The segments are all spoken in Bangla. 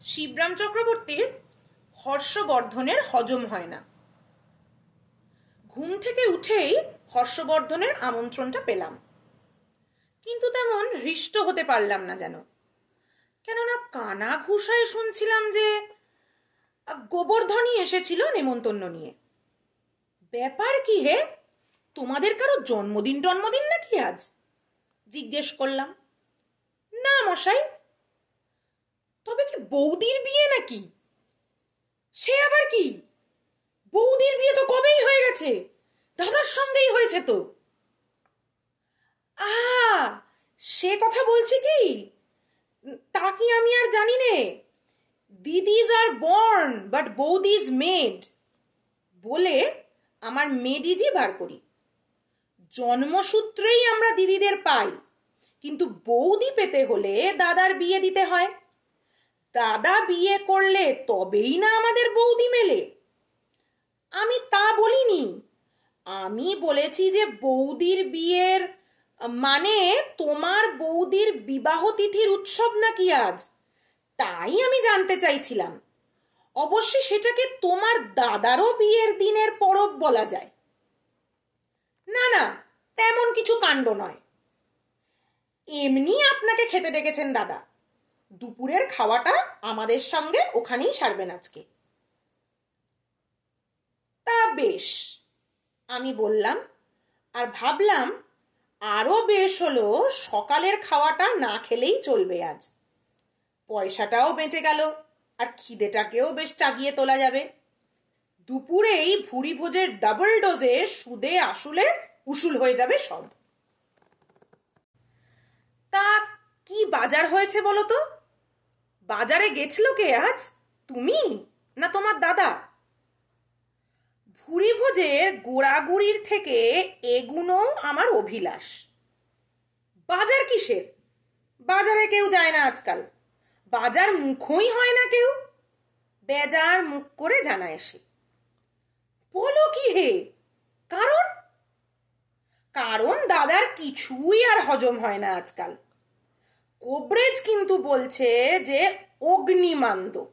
শিবরাম চক্রবর্তীর হর্ষবর্ধনের হজম হয় না। ঘুম থেকে উঠেই হর্ষবর্ধনের আমন্ত্রণটা পেলাম। কিন্তু তেমন হৃষ্ট হতে পারলাম না যেন। কেননা কানা ঘুষায় শুনছিলাম যে গোবর্ধনই এসেছিল নেমন্তন্ন নিয়ে। ব্যাপার কি হে? তোমাদের কারও জন্মদিন টন্মদিন নাকি আজ? জিজ্ঞেস করলাম। না মশাই তবে কি বৌদির বিয়ে নাকি? সে আবার কি? বৌদির বিয়ে তো কবেই হয়ে গেছে? দাদার সঙ্গেই হয়েছে তো। আহা সে কথা বলছি কি? তা কি আমি আর জানি নে। দিদিজ আর বর্ন, বাট বৌদিজ মেড। বলে আমার মেডিজি বার করি। জন্মসূত্রেই আমরা দিদিদের পাই। কিন্তু বৌদি পেতে হলে দাদার বিয়ে দিতে হয়। দাদা বিয়ে করলে তবেই না আমাদের বৌদি মেলে। আমি তা বলিনি। আমি বলেছি যে বৌদির বিয়ের মানে তোমার বৌদির বিবাহ তিথির উৎসব নাকি আজ? তাই আমি জানতে চাইছিলাম। অবশ্যই সেটাকে তোমার দাদারও বিয়ের দিনের পরব বলা যায়। না না, তেমন কিছু কাণ্ড নয়। এমনি আপনাকে খেতে ডেকেছেন দাদা। দুপুরের খাওয়াটা আমাদের সঙ্গে ওখানেই সারবেন আজকে। তা বেশ, আমি বললাম, আর ভাবলাম আরও বেশ হলো সকালের খাওয়াটা না খেলেই চলবে আজ। পয়সাটাও বেঁচে গেল, আর খিদেটাকেও বেশ চাগিয়ে তোলা যাবে। দুপুরেই ভুড়ি ভোজের ডাবল ডোজে সুদে আসলে উসুল হয়ে যাবে সব। তা কি বাজার হয়েছে বলো তো? বাজারে গেছিল কে আজ? তুমি? না তোমার দাদা? ভুড়ি ভোজের গোড়াগুড়ির থেকে এগুনো আমার অভিলাষ। বাজার কিসের? বাজারে কেউ যায় না আজকাল। বাজার মুখই হয় না কেউ। বেজার মুখ করে জানা এসে বলো কি হে? কারণ? কারণ দাদার কিছুই আর হজম হয় না আজকাল। কোবরেজ কিন্তু বলছে যে অগ্নিমান্দ।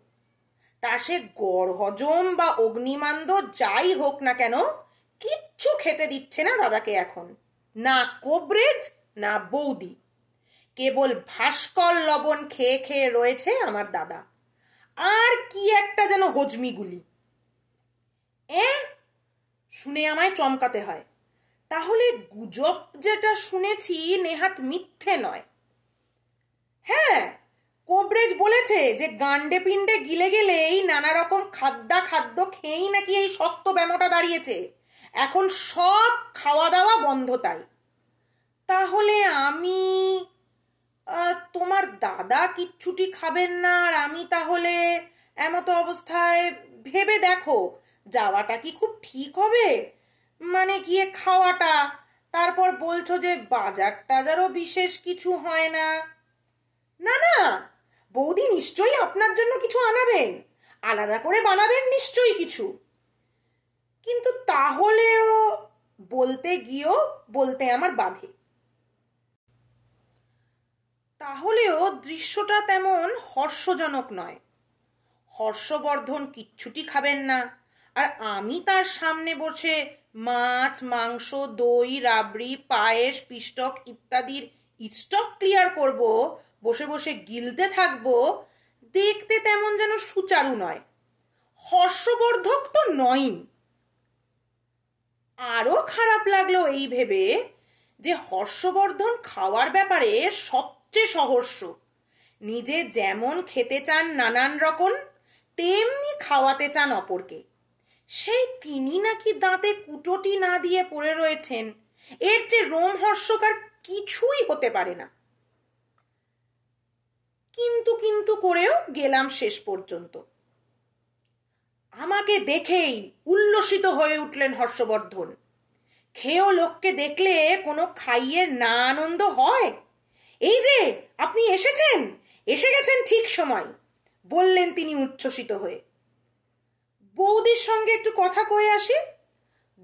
তা সে গড়, হজম বা অগ্নিমান্দ যাই হোক না কেন, কিচ্ছু খেতে দিচ্ছে না দাদাকে এখন। না কোবরেজ না বৌদি। কেবল ভাস্কর লবণ খেয়ে খেয়ে রয়েছে আমার দাদা। আর কি একটা যেন হজমিগুলি। এ, শুনে আমায় চমকাতে হয়। তাহলে গুজব যেটা শুনেছি নেহাত মিথ্যে নয়। হ্যাঁ কোবরেজ বলেছে যে গান্ডে পিণ্ডে গিলে গেলেই নানা রকম খাদ্যা খাদ্য খেয়েই নাকি এই শক্ত ব্যামোটা দাঁড়িয়েছে। এখন সব খাওয়া দাওয়া বন্ধ তাই। তাহলে আমি তোমার দাদা কিচ্ছুটি খাবেন না আর আমি তাহলে এমতো অবস্থায় ভেবে দেখো, যাওয়াটা কি খুব ঠিক হবে? মানে গিয়ে খাওয়াটা, তারপর বলছো যে বাজার টাজারও বিশেষ কিছু হয় না। না না। বৌদি নিশ্চয়ই আপনার জন্য কিছু আনাবেন। আলাদা করে বানাবেন নিশ্চয়ই কিছু। কিন্তু তাহলেও বলতে গিয়েও বলতে আমার বাধে। তাহলেও দৃশ্যটা তেমন হর্ষজনক নয়। হর্ষবর্ধন কিচ্ছুটি খাবেন না। আর আমি তার সামনে বসে মাছ, মাংস, দই, রাবড়ি, পায়েস, পিষ্টক ইত্যাদির স্টক ক্লিয়ার করব বসে বসে গিলতে থাকব, দেখতে তেমন যেন সুচারু নয়। হর্ষবর্ধক তো নয়ই। আরও খারাপ লাগল এই ভেবে যে হর্ষবর্ধন খাওয়ার ব্যাপারে সবচেয়ে সহস্য নিজে যেমন খেতে চান নানান রকম, তেমনি খাওয়াতে চান অপরকে। সেই তিনি নাকি দাঁতে কুটোটি না দিয়ে পড়ে রয়েছেন, এর চেয়ে রোমহর্ষকার কিছুই হতে পারে না। কিন্তু কিন্তু করেও গেলাম শেষ পর্যন্ত। আমাকে দেখেই উল্লসিত হয়ে উঠলেন হর্ষবর্ধন। খেয়েও লোককে দেখলে কোনো খাইয়ের না আনন্দ হয়। এই যে, আপনি এসেছেন? এসে গেছেন ঠিক সময়, বললেন তিনি উচ্ছ্বসিত হয়ে। বৌদির সঙ্গে একটু কথা কয়ে আসি,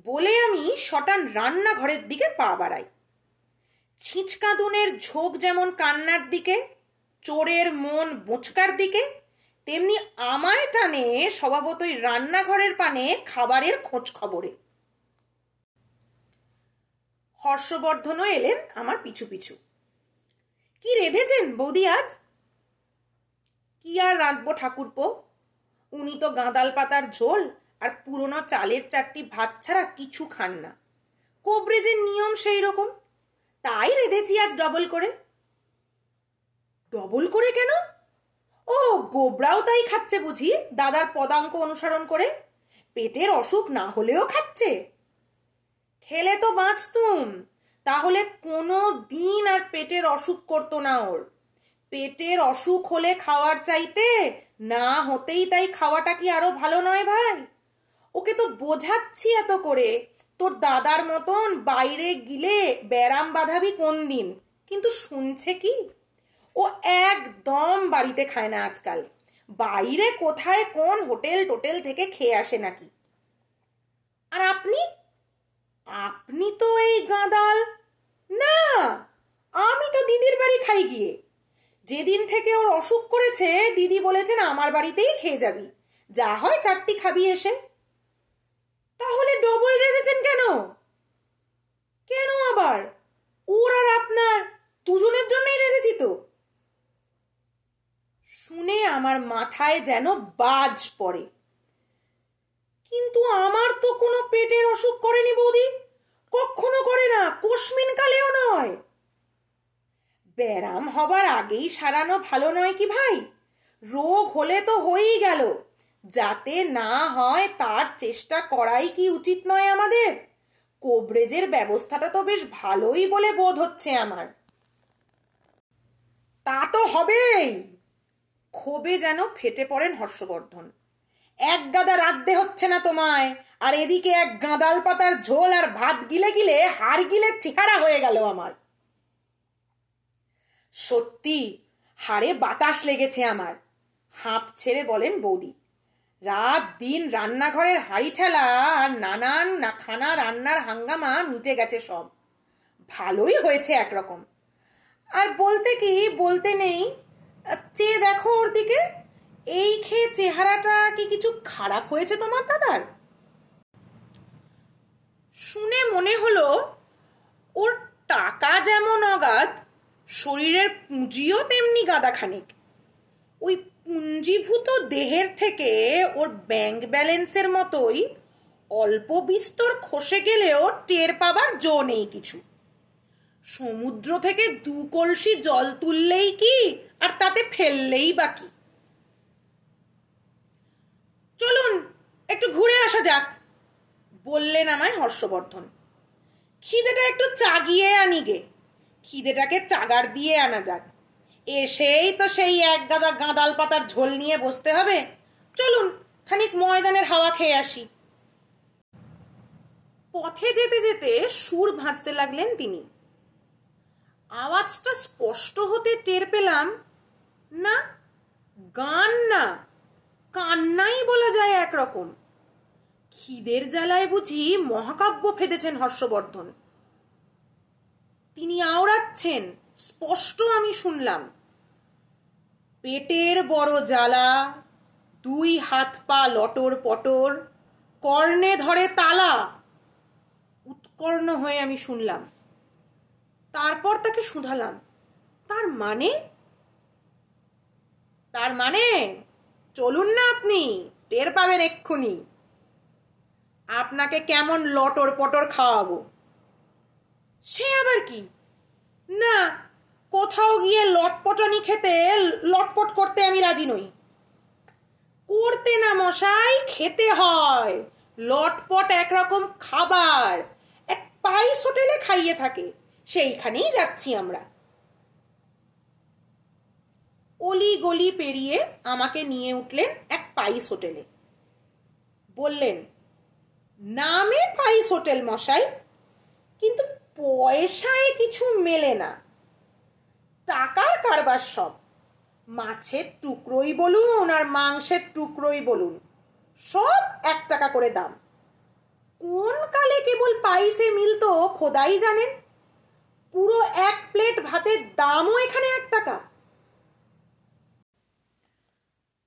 বলে আমি শটান রান্নাঘরের দিকে পা বাড়াই। ছিঁচকাদুনের ঝোঁক যেমন কান্নার দিকে চোরের মন বোঁচকার দিকে, তেমনি আমায় টানে স্বভাবতই রান্নাঘরের পানে খাবারের খোঁজ খবরে। হর্ষবর্ধনও এলেন আমার পিছু পিছু। কি রেঁধেছেন বৌদি আজ? কি আর রাঁধবো ঠাকুরপো? উনি তো গাঁদাল পাতার ঝোল আর পুরনো চালের চারটি ভাত ছাড়া কিছু খান না। কোবরেজের নিয়ম সেই রকম তাই রেঁধেছি আজ ডবল করে। ডবল করে কেন? ও, গোবরাও তাই খাচ্ছে বুঝি, দাদার পদাঙ্ক অনুসরণ করে। পেটের অসুখ না হলেও খাচ্ছে। খেলে তো বাঁচতুম, তাহলে কোনো দিন আর পেটের অসুখ করতো না ওর। পেটের অসুখ হলে খাওয়ার চাইতে না হতেই তাই খাওয়াটা কি আরও ভালো নয় ভাই? ওকে তো বোঝাচ্ছি এত করে, তোর দাদার মতন বাইরে গিলে ব্যারাম বাঁধাবি কোন দিন? কিন্তু শুনছে কি? ও একদম বাড়িতে খায় না আজকাল। বাইরে কোথায় কোন হোটেল টোটেল থেকে খেয়ে আসে নাকি? আর আপনি? আপনি তো এই গাঁদাল। না, আমি তো দিদির বাড়ি খাই গিয়ে। যেদিন থেকে ওর অসুখ করেছে, দিদি বলেছেন আমার বাড়িতেই খেয়ে যাবি। যা হয় চারটি খাবি এসে। তাহলে ডবল রেঁধেছেন কেন কেন আবার ওর আর আপনার দুজনের জন্যই রেঁধেছি তো শুনে আমার মাথায় যেন বাজ পড়ে। কিন্তু আমার তো কোনো পেটের অসুখ করেনি বৌদি। কখনো করে না কোশমিন কালেও নয়। ব্যারাম হবার আগেই সারানো ভালো নয় কি ভাই? রোগ হলে তো হয়েই গেল। যাতে না হয় তার চেষ্টা করাই কি উচিত নয় আমাদের? কোবরেজের ব্যবস্থাটা তো বেশ ভালোই বলে বোধ হচ্ছে আমার। তা তো হবেই। ক্ষোভে যেন ফেটে পড়েন হর্ষবর্ধন। এক গাদা রাধতে হচ্ছে না তোমায়, আর এদিকে এক গাঁদাল পাতার ঝোল আর ভাত গিলে গিলে হাড় গিলে চেহারা হয়ে গেল আমার। সত্যি, হাড়ে বাতাস লেগেছে আমার, হাঁপ ছেড়ে বলেন বৌদি। রাত দিন রান্নাঘরের হাড়ি ঠেলা আর নানান খানা রান্নার হাঙ্গামা মিটে গেছে সব। ভালোই হয়েছে একরকম। আর বলতে কি, বলতে নেই চেয়ে দেখো ওর দিকে। এই খেয়ে চেহারাটা কি কিছু খারাপ হয়েছে তোমার দাদার? শুনে মনে হলো, ওর টাকা যেমন অগাধ, শরীরের পুঁজিও তেমনি গাদাখানিক। ওই পুঞ্জীভূত দেহের থেকে ওর ব্যাংক ব্যালেন্সের মতোই অল্প বিস্তর খসে গেলেও টের পাবার জো নেই কিছু। সমুদ্র থেকে দু কলসি জল তুললেই কি আর তাতে ফেললেই বাকি চলুন, একটু ঘুরে আসা যাক, বললেন আমায় হর্ষবর্ধন। খিদেটা একটু চাগিয়ে আনি গে, খিদেটাকে চাগার দিয়ে আনা যাক। এসেই তো সেই এক গাদা গাঁদাল পাতার ঝোল নিয়ে বসতে হবে। চলুন, খানিক ময়দানের হাওয়া খেয়ে আসি। পথে যেতে যেতে সুর ভাঁজতে লাগলেন তিনি। আওয়াজটা স্পষ্ট হতে টের পেলাম না, গান না, কান্নাই বলা যায় একরকম। খিদের জ্বালায় বুঝি মহাকাব্য ফেদেছেন হর্ষবর্ধন। তিনি আওড়াচ্ছেন, স্পষ্ট আমি শুনলাম। পেটের বড় জ্বালা, দুই হাত পা লটর পটর, কর্ণে ধরে তালা। উৎকর্ণ হয়ে আমি শুনলাম। তারপর তাকে শুধালাম। তার মানে তার মানে চলুন না আপনি, টের পাবেন এক্ষুনি। আপনাকে কেমন লটর পটর খাওয়াবো। সে আবার কি? না, কোথাও গিয়ে লটপটনি খেতে লটপট করতে আমি রাজি নই। করতে না মশাই, খেতে হয়। লটপট একরকম খাবার। এক পাইস হোটেলে খাইয়ে থাকে। সেইখানেই যাচ্ছি আমরা। অলি গলি পেরিয়ে আমাকে নিয়ে উঠলেন এক পাইস হোটেলে। বললেন, নামে পাইস হোটেল মশাই, কিন্তু পয়সায় কিছু মেলে না। টাকার কারবার সব, মাছের টুকরোই বলুন আর মাংসের টুকরোই বলুন, সব এক টাকা করে দাম। কোন কালে কেবল পাইসে মিলতো খোদাই জানেন। পুরো এক প্লেট ভাতের দামও এখানে এক টাকা।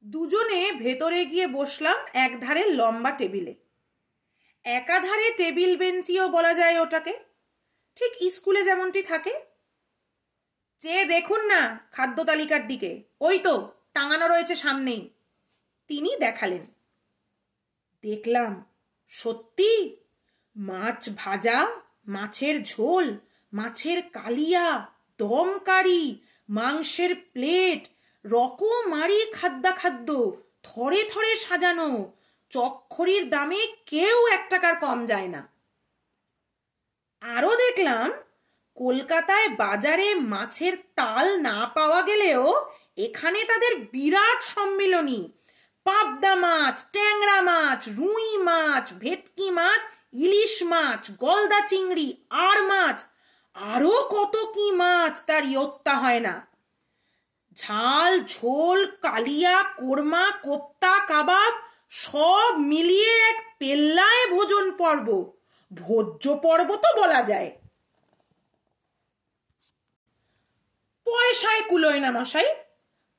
দুজনে ভেতরে গিয়ে বসলাম একধারে লম্বা টেবিলে। একাধারে টেবিল বেঞ্চিও বলা যায় ওটাকে। ঠিক স্কুলে যেমনটি থাকে। চেয়ে দেখুন না খাদ্য তালিকার দিকে, ওই তো, টাঙানো রয়েছে সামনেই। তিনি দেখালেন। দেখলাম, সত্যি, মাছ ভাজা, মাছের ঝোল, মাছের কালিয়া দমকারি মাংসের প্লেট রকমারি খাদ্যাখাদ্য থরে থরে সাজানো চক্ষরির দামে কেউ এক টাকার কম যায় না। আরও দেখলাম, কলকাতায় বাজারে মাছের তাল না পাওয়া গেলেও এখানে তাদের বিরাট সম্মিলনী। পাবদা মাছ, ট্যাংরা মাছ, রুই মাছ, ভেটকি মাছ, ইলিশ মাছ, গলদা চিংড়ি, আর মাছ, আরও কত কি মাছ তার ইয়ত্তা হয় না। ঝাল, ঝোল, কালিয়া, কোরমা, কোপ্তা, কাবাব সব মিলিয়ে এক পেল্লায় ভোজন পর্ব। ভোজ্য পর্ব তো বলা যায়। পয়সায় কুলোয় না মশাই,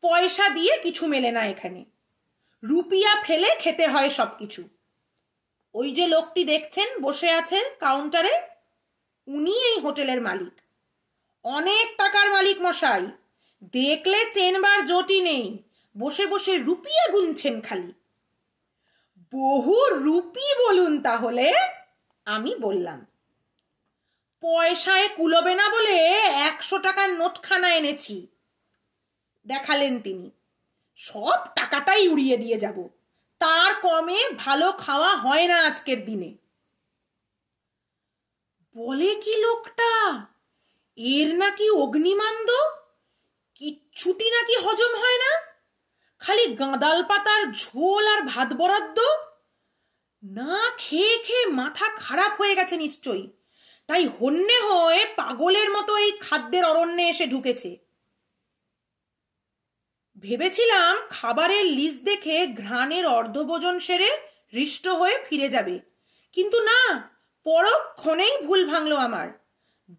পয়সা দিয়ে কিছু মেলে না এখানে। রুপিয়া ফেলে খেতে হয় সব কিছু ওই যে লোকটি দেখছেন, বসে আছেন কাউন্টারে উনি এই হোটেলের মালিক। অনেক টাকার মালিক মশাই। দেখলে চেনবার জটি নেই। বসে বসে রুপিয়া গুনছেন খালি। বহু রুপি বলুন তাহলে, আমি বললাম। পয়সায় কুলোবে না বলে একশো টাকার নোটখানা এনেছি। দেখালেন তিনি। সব টাকাটাই উড়িয়ে দিয়ে যাব। তার কমে ভালো খাওয়া হয় না আজকের দিনে। বলে কি লোকটা? এর নাকি অগ্নিমান্দ? কিচ্ছুটি নাকি হজম হয় না? খালি গাঁদাল পাতার ঝোল আর ভাত বরাদ্দ? না খেয়ে খেয়ে মাথা খারাপ হয়ে গেছে নিশ্চয়ই। তাই হন্যে হয়ে পাগলের মতো এই খাদ্যের অরণ্যে এসে ঢুকেছে। ভেবেছিলাম খাবারের লিস্ট দেখে ঘ্রাণের অর্ধভোজন সেরে হৃষ্ট হয়ে ফিরে যাবে। কিন্তু না, পরক্ষণেই ভুল ভাঙল আমার।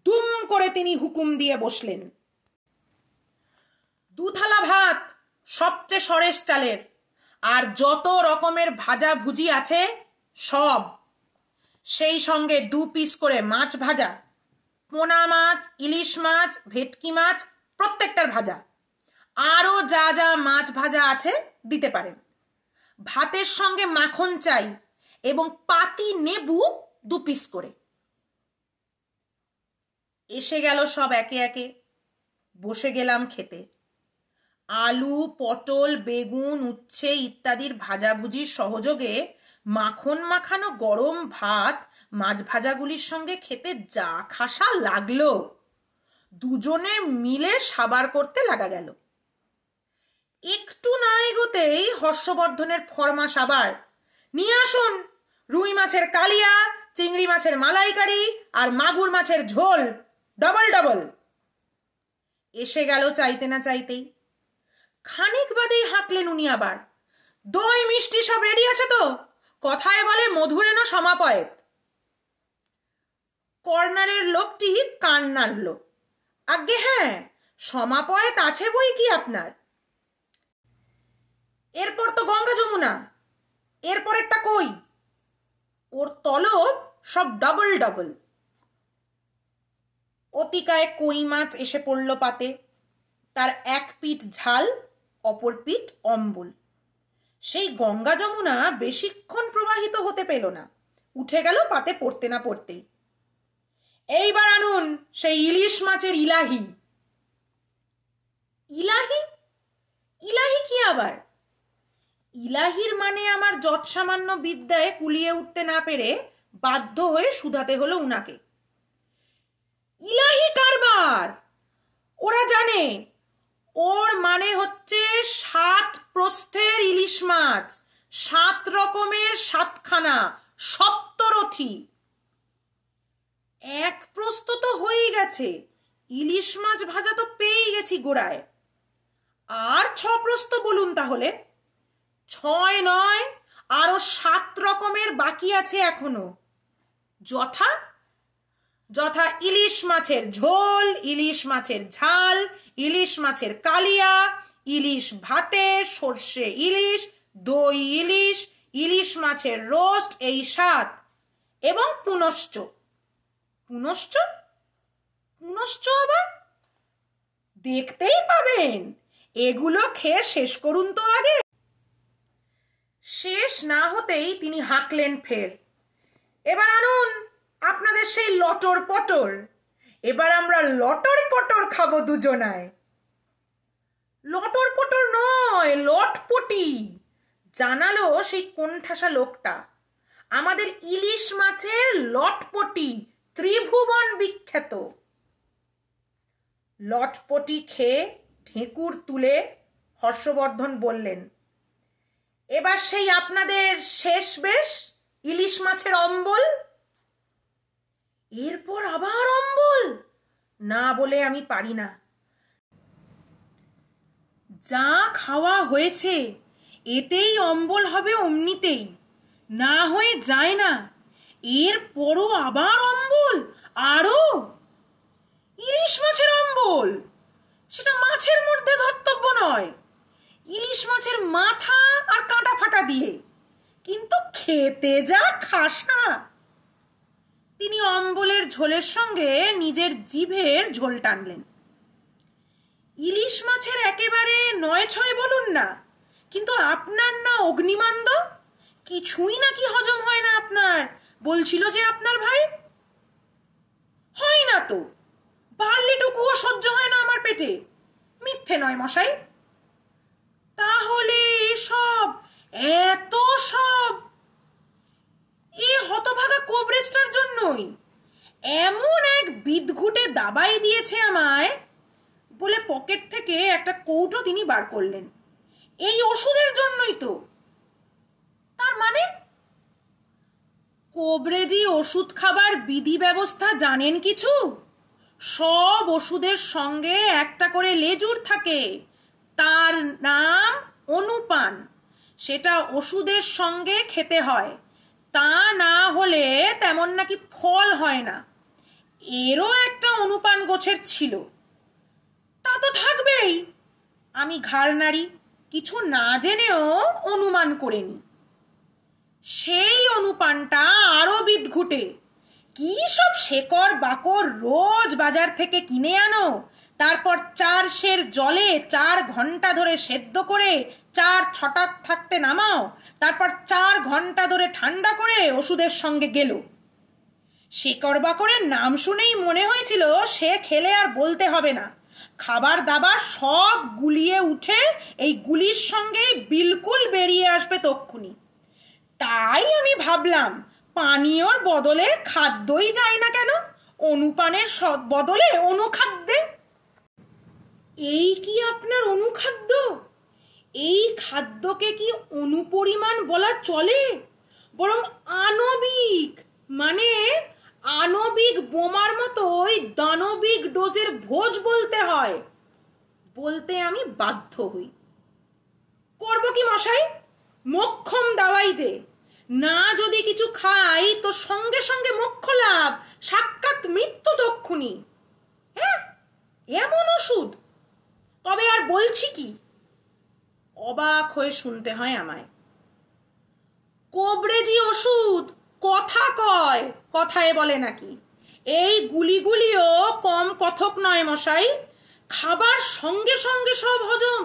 দুম করে তিনি হুকুম দিয়ে বসলেন। দুথালা ভাত সবচেয়ে সরেশ চালের। আর যত রকমের ভাজা ভুজি আছে, সব। সেই সঙ্গে দু পিস করে মাছ ভাজা। পোনা মাছ, ইলিশ মাছ, ভেটকি মাছ, প্রত্যেকটার ভাজা। আরও যা যা মাছ ভাজা আছে দিতে পারেন। ভাতের সঙ্গে মাখন চাই এবং পাতি নেবু দু পিস করে। এসে গেল সব একে একে। বসে গেলাম খেতে। আলু, পটল, বেগুন, উচ্ছে ইত্যাদির ভাজাভুজির সহযোগে মাখন মাখানো গরম ভাত মাছ ভাজাগুলির সঙ্গে খেতে যা খাসা লাগল। দুজনে মিলে সাবার করতে লাগা গেল। একটু না এগোতেই হর্ষবর্ধনের ফরমাস আবার, নিয়ে আসুন, রুই মাছের কালিয়া, চিংড়ি মাছের মালাইকারি আর মাগুর মাছের ঝোল ডবল ডবল এসে গেল চাইতে না চাইতেই। খানিক বাদেই হাঁকলেন উনি আবার। দই মিষ্টি সব রেডি আছে তো? কথায় বলে মধুরেন সমাপয়েত। কর্নারের লোকটি কান নাড়ল আজ্ঞে হ্যাঁ সমাপয়েত আছে বই কি আপনার? এরপর তো গঙ্গা যমুনা। এরপরেরটা কই? ওর তলব সব ডবল ডবল অতিকায় কই মাছ এসে পড়ল পাতে। তার এক পিঠ ঝাল অপর পিঠ অম্বল। সেই গঙ্গা যমুনা বেশিক্ষণ প্রবাহিত হতে পেল না। উঠে গেল পাতে পড়তে না পড়তেই। এইবার আনুন সেই ইলিশ মাছের ইলাহি। ইলাহি? ইলাহি কি আবার? ইলাহির মানে আমার যৎসামান্য বিদ্যায় কুলিয়ে উঠতে না পেরে বাধ্য হয়ে শুধাতে হলো উনাকে। ইলাহি কারবার! ওরা জানে ওর মানে হচ্ছে সাত প্রস্থের ইলিশ মাছ, সাত রকমের সাতখানা সপ্তরথি এক প্রস্ত তো হয়েই গেছে, ইলিশ মাছ ভাজা তো পেয়েই গেছি গোড়ায়। আর ছ প্রস্ত বলুন তাহলে। ছয় নয়, আরও সাত রকমের বাকি আছে এখনও। যথা যথা ইলিশ মাছের ঝোল, ইলিশ মাছের ঝাল, ইলিশ মাছের কালিয়া, ইলিশ ভাতে, সর্ষে ইলিশ, দই ইলিশ ইলিশ মাছের রোস্ট, এই সাত এবং পুনশ্চ পুনশ্চ? পুনশ্চ আবার? দেখতেই পাবেন। এগুলো খেয়ে শেষ করুন তো আগে। শেষ না হতেই তিনি হাঁকলেন ফের। এবার আনুন আপনাদের সেই লটর পটর। এবার আমরা লটর পটর খাব দুজনায়। লটর পটর নয়, লটপটি। জানালো সেই কোণঠাসা লোকটা। আমাদের ইলিশ মাছের লটপটি ত্রিভুবন বিখ্যাত। লটপটি খেয়ে ঢেঁকুর তুলে হর্ষবর্ধন বললেন, এবার সেই আপনাদের শেষ বেশ ইলিশ মাছের অম্বল এরপর আবার অম্বল? না বলে আমি পারি না। যা খাওয়া হয়েছে, এতেই অম্বল হবে অমনিতেই। না হয়ে যায় না। এরপরও আবার অম্বল? আরও? ইলিশ মাছের অম্বল? সেটা মাছের মধ্যে ধর্তব্য নয়। ইলিশ মাছের মাথা আর কাঁটা ফাটা দিয়ে। কিন্তু খেতে যা খাসা। তিনি অম্বলের ঝোলের সঙ্গে নিজের জিভের ঝোল টানলেন। ইলিশ মাছের একেবারে নয় ছয় বলুন না, কিন্তু আপনার না অগ্নিমান্দ? কিছুই নাকি হজম হয় না আপনার, বলছিল যে আপনার ভাই? হয় না তো বার্লিটুকুও সহ্য হয় না আমার পেটে। মিথ্যে নয় মশাই। তাহলে এসব, এত সব এ হতভাগা কোবরেজটার জন্যই। এমন এক বিদঘুটে দাবাই দিয়েছে আমায় বলে পকেট থেকে একটা কৌটো তিনি বার করলেন। এই ওষুধের জন্যই তো। তার মানে? কোবরেজি ওষুধ খাবার বিধি ব্যবস্থা জানেন কিছু? সব ওষুধের সঙ্গে একটা করে লেজুর থাকে। তার নাম অনুপান। সেটা ওষুধের সঙ্গে খেতে হয়। তা না হলে তেমন নাকি ফল হয় না। এরও একটা অনুপান গোছের ছিল। তা তো থাকবেই। আমি ঘাড় নাড়ি, কিছু না জেনেও অনুমান করে সেই অনুপানটা আরও বিদঘুটে। কি সব শেকড় বাকর রোজ বাজার থেকে কিনে আনো, তারপর চার সের জলে চার ঘণ্টা ধরে সেদ্ধ করে চার ছটাক থাকতে নামাও, তারপর চার ঘণ্টা ধরে ঠান্ডা করে ওষুধের সঙ্গে গেল। শেকড় বাকরের নাম শুনেই মনে হয়েছিল সে খেলে আর বলতে হবে না। খাবার দাবার সব গুলিয়ে উঠে এই গুলির সঙ্গে বিলকুল বেরিয়ে আসবে তক্ষুনি। তাই আমি ভাবলাম, পানীয়র বদলে খাদ্যই যায় না কেন? অনুপানের বদলে অনুখাদ্যে? এই কি আপনার অনুখাদ্য? এই খাদ্যকে কি অনুপরিমাণ বলা চলে? বরং আণবিক মানে আণবিক বোমার মতো ওই দানবিক ডোজের ভোজ বলতে হয়। বলতে আমি বাধ্য হই। করব কি মশাই? মক্ষম দাওয়াই যে। না যদি কিছু খাই, তো সঙ্গে সঙ্গে মোক্ষ লাভ, সাক্ষাৎ মৃত্যু দক্ষুণী। হ্যাঁ এমন ওষুধ। তবে আর বলছি কি অবাক হয়ে শুনতে হয় আমায়। কোবরেজি ওষুধ, কথা কয় কথায় বলে নাকি। এই গুলিগুলিও কম কথক নয় মশাই, খাবার সঙ্গে সঙ্গে সব হজম।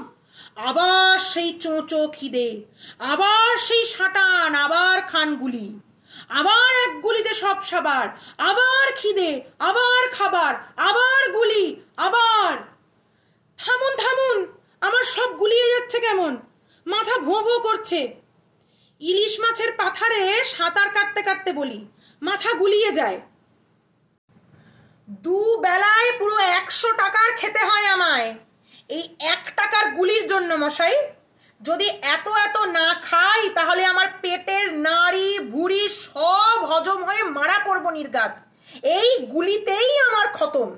আবার সেই চোঁচো খিদে, আবার সেই সাঁটান, আবার খানগুলি। আবার এক গুলিতে সব সাবার, আবার খিদে, আবার খাবার, আবার গুলি, আবার থামুন থামুন আমার সব গুলিয়ে যাচ্ছে কেমন মাথা করছে ইলিশ মাছের পাথারে সাঁতার কাটতে কাটতে বলি, মাথা গুলিয়ে যায়। দু বেলায় পুরো একশো টাকার খেতে হয় আমায়। এই এক টাকার গুলির জন্য মশাই, যদি এত এত না খাই, তাহলে আমার পেটের নাড়ি ভুড়ি সব হজম হয়ে মারা পড়ব নির্গাত। এই গুলিতেই আমার খতম।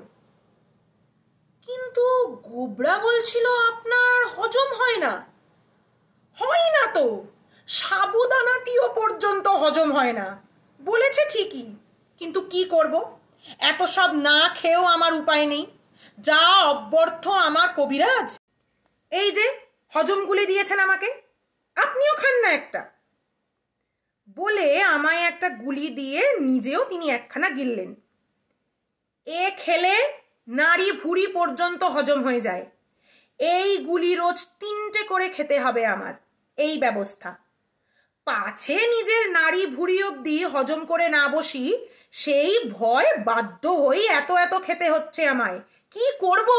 কিন্তু গোবরা বলছিল আপনার হজম হয় না। হয় না তো সাবুদানাটিও পর্যন্ত হজম হয় না। বলেছে ঠিকই, কিন্তু কি করব? এত সব না খেয়েও আমার উপায় নেই। যা অব্যর্থ আমার কবিরাজ। এই যে, হজমগুলি দিয়েছেন আমাকে। আপনিও খান না একটা। বলে আমায় একটা গুলি দিয়ে নিজেও তিনি একখানা গিললেন। এ খেলে নাড়ি ভুড়ি পর্যন্ত হজম হয়ে যায়। এই গুলি রোজ তিনটে করে খেতে হবে আমার। এই ব্যবস্থা। পাছে নিজের নারী ভুড়ি অব্দি হজম করে না বসি, সেই ভয় বাধ্য হই এত এত খেতে হচ্ছে আমায়। কি করব?